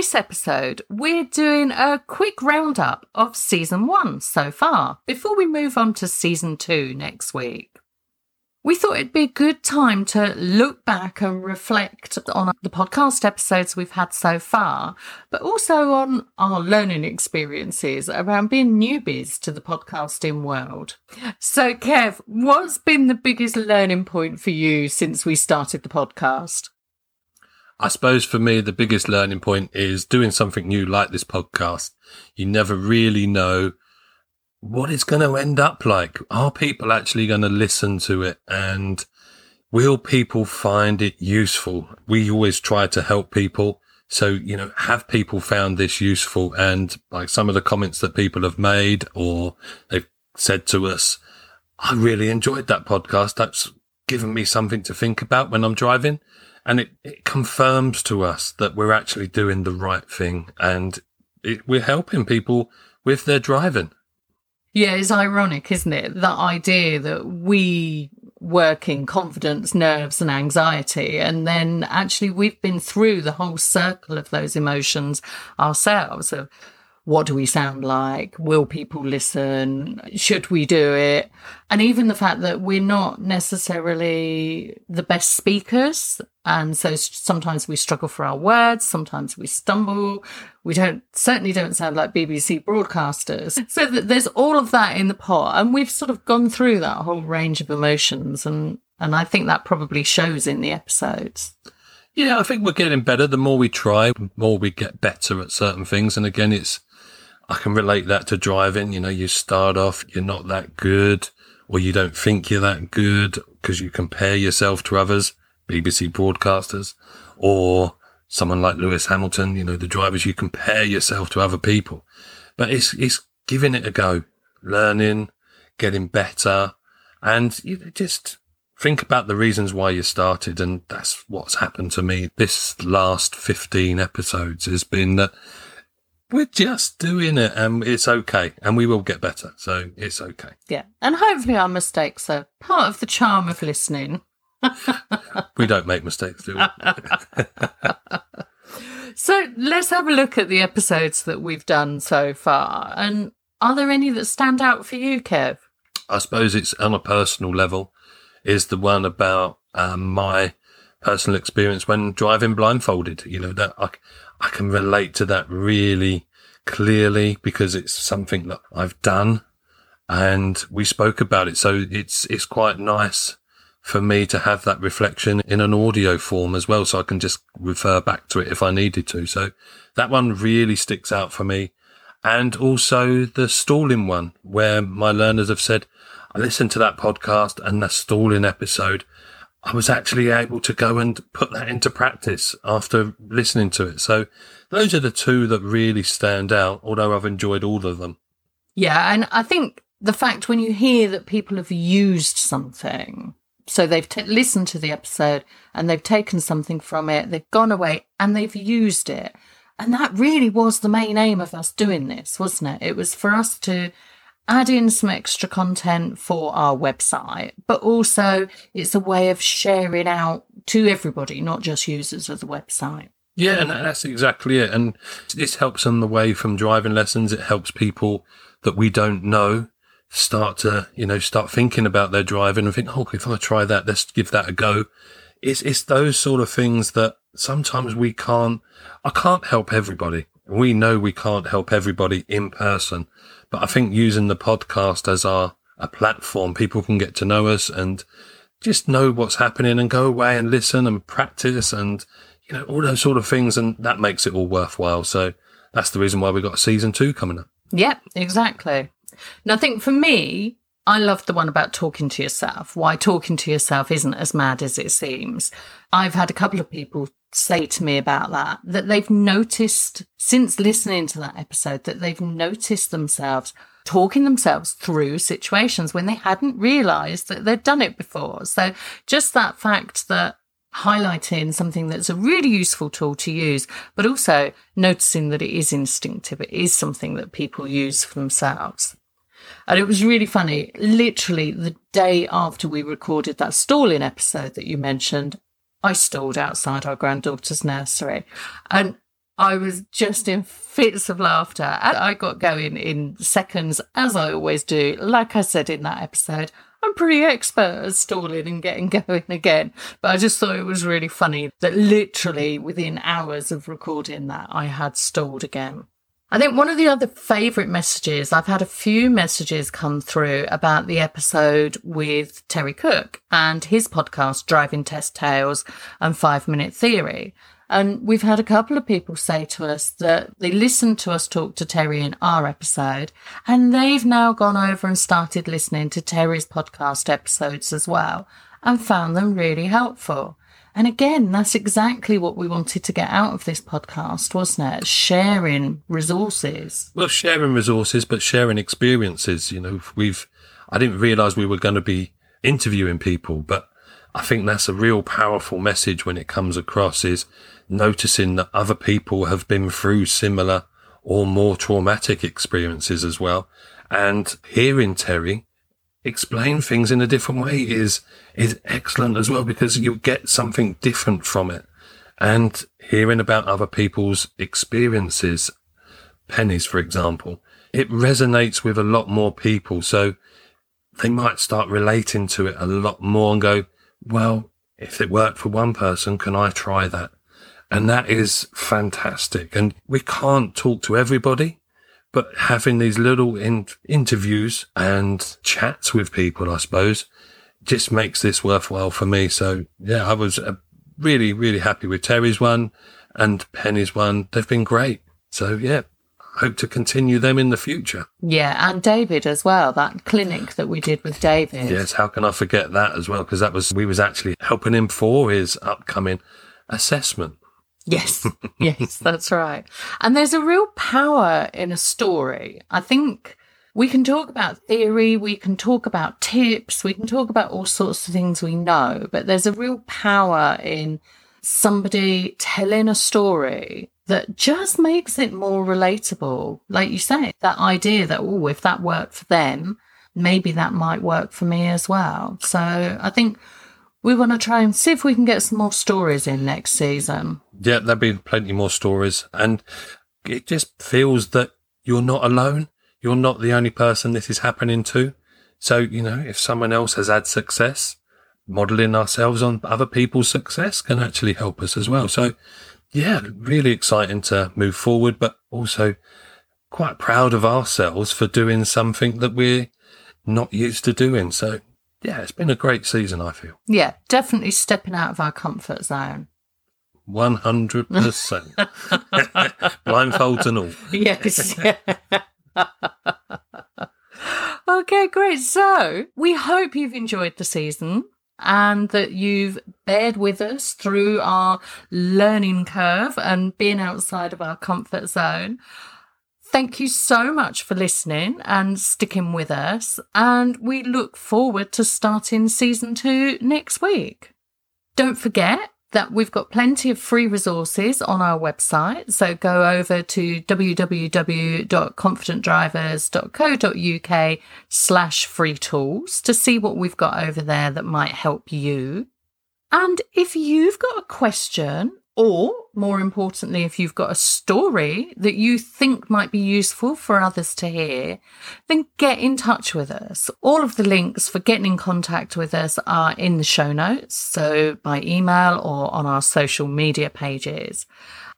This episode, we're doing a quick roundup of season one so far before we move on to season two next week. We thought it'd be a good time to look back and reflect on the podcast episodes we've had so far, but also on our learning experiences around being newbies to the podcasting world. So, Kev, what's been the biggest learning point for you since we started the podcast? I suppose for me, the biggest learning point is doing something new like this podcast. You never really know what it's going to end up like. Are people actually going to listen to it? And will people find it useful? We always try to help people. So, you know, have people found this useful? And like some of the comments that people have made or they've said to us, I really enjoyed that podcast. That's given me something to think about when I'm driving and it, it confirms to us that we're actually doing the right thing and it, we're helping people with their driving. Yeah, it's ironic, isn't it? That idea that we work in confidence, nerves, and anxiety. And then actually, we've been through the whole circle of those emotions ourselves what do we sound like? Will people listen? Should we do it? And even the fact that we're not necessarily the best speakers. And so sometimes we struggle for our words. Sometimes we stumble. We don't, certainly don't sound like BBC broadcasters. So there's all of that in the pot. And we've sort of gone through that whole range of emotions. And, and I think that probably shows in the episodes. Yeah, I think we're getting better. The more we try, the more we get better at certain things. And again, it's, I can relate that to driving. You know, you start off, you're not that good, or you don't think you're that good because you compare yourself to others, BBC broadcasters, or someone like Lewis Hamilton, you know, the drivers, you compare yourself to other people. But it's, it's giving it a go, learning, getting better, and you just think about the reasons why you started. And that's what's happened to me this last 15 episodes has been that we're just doing it and it's okay and we will get better. So it's okay. Yeah. And hopefully our mistakes are part of the charm of listening. we don't make mistakes, do we? so let's have a look at the episodes that we've done so far. And are there any that stand out for you, Kev? I suppose it's on a personal level, is the one about um, my personal experience when driving blindfolded. You know, that I, I can relate to that really clearly because it's something that I've done and we spoke about it. So it's, it's quite nice for me to have that reflection in an audio form as well. So I can just refer back to it if I needed to. So that one really sticks out for me. And also the stalling one where my learners have said, I listened to that podcast and the stalling episode I was actually able to go and put that into practice after listening to it. So those are the two that really stand out, although I've enjoyed all of them. Yeah. And I think the fact when you hear that people have used something, so they've t- listened to the episode and they've taken something from it, they've gone away and they've used it. And that really was the main aim of us doing this, wasn't it? It was for us to add in some extra content for our website, but also it's a way of sharing out to everybody, not just users of the website. Yeah, and that's exactly it. And this helps on the way from driving lessons. It helps people that we don't know start to, you know, start thinking about their driving and think, oh, if I try that, let's give that a go. It's, it's those sort of things that sometimes we can't, I can't help everybody. We know we can't help everybody in person, but I think using the podcast as our a platform, people can get to know us and just know what's happening and go away and listen and practice and you know all those sort of things, and that makes it all worthwhile. So that's the reason why we got season two coming up. Yep, exactly. And I think for me, I love the one about talking to yourself, why talking to yourself isn't as mad as it seems. I've had a couple of people say to me about that, that they've noticed since listening to that episode, that they've noticed themselves talking themselves through situations when they hadn't realized that they'd done it before. So just that fact that highlighting something that's a really useful tool to use, but also noticing that it is instinctive. It is something that people use for themselves. And it was really funny. Literally the day after we recorded that stalling episode that you mentioned, I stalled outside our granddaughter's nursery and I was just in fits of laughter. And I got going in seconds, as I always do. Like I said in that episode, I'm pretty expert at stalling and getting going again. But I just thought it was really funny that literally within hours of recording that, I had stalled again. I think one of the other favourite messages, I've had a few messages come through about the episode with Terry Cook and his podcast, Driving Test Tales and Five Minute Theory. And we've had a couple of people say to us that they listened to us talk to Terry in our episode and they've now gone over and started listening to Terry's podcast episodes as well and found them really helpful. And again, that's exactly what we wanted to get out of this podcast, wasn't it? Sharing resources. Well, sharing resources, but sharing experiences. You know, we've, I didn't realize we were going to be interviewing people, but I think that's a real powerful message when it comes across is noticing that other people have been through similar or more traumatic experiences as well. And hearing Terry explain things in a different way is, is excellent as well because you get something different from it. And hearing about other people's experiences, Penny's for example, it resonates with a lot more people. So they might start relating to it a lot more and go, well, if it worked for one person, can I try that? And that is fantastic. And we can't talk to everybody but having these little in- interviews and chats with people, I suppose, just makes this worthwhile for me. So yeah, I was uh, really, really happy with Terry's one and Penny's one. They've been great. So yeah, hope to continue them in the future. Yeah, and David as well. That clinic that we did with David. Yes, how can I forget that as well? Because that was we was actually helping him for his upcoming assessment. Yes, yes, that's right. And there's a real power in a story. I think we can talk about theory, we can talk about tips, we can talk about all sorts of things we know, but there's a real power in somebody telling a story that just makes it more relatable. Like you say, that idea that, oh, if that worked for them, maybe that might work for me as well. So I think we want to try and see if we can get some more stories in next season. Yeah, there'll be plenty more stories. And it just feels that you're not alone. You're not the only person this is happening to. So, you know, if someone else has had success, modeling ourselves on other people's success can actually help us as well. So, yeah, really exciting to move forward, but also quite proud of ourselves for doing something that we're not used to doing. So, yeah, it's been a great season, I feel. Yeah, definitely stepping out of our comfort zone. 100%. Blindfolds and all. Yes. okay, great. So we hope you've enjoyed the season and that you've bared with us through our learning curve and being outside of our comfort zone. Thank you so much for listening and sticking with us. And we look forward to starting season two next week. Don't forget that we've got plenty of free resources on our website. So go over to www.confidentdrivers.co.uk slash free tools to see what we've got over there that might help you. And if you've got a question or, more importantly, if you've got a story that you think might be useful for others to hear, then get in touch with us. All of the links for getting in contact with us are in the show notes, so by email or on our social media pages.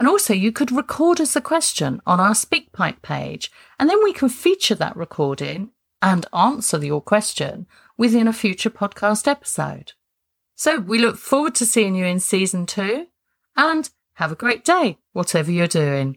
And also, you could record us a question on our SpeakPipe page, and then we can feature that recording and answer your question within a future podcast episode. So we look forward to seeing you in season two and have a great day, whatever you're doing.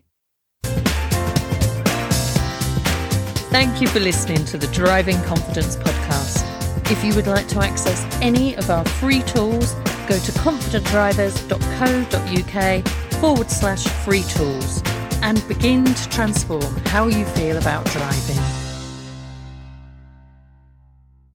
Thank you for listening to the Driving Confidence podcast. If you would like to access any of our free tools, go to confidentdrivers.co.uk forward slash free tools and begin to transform how you feel about driving.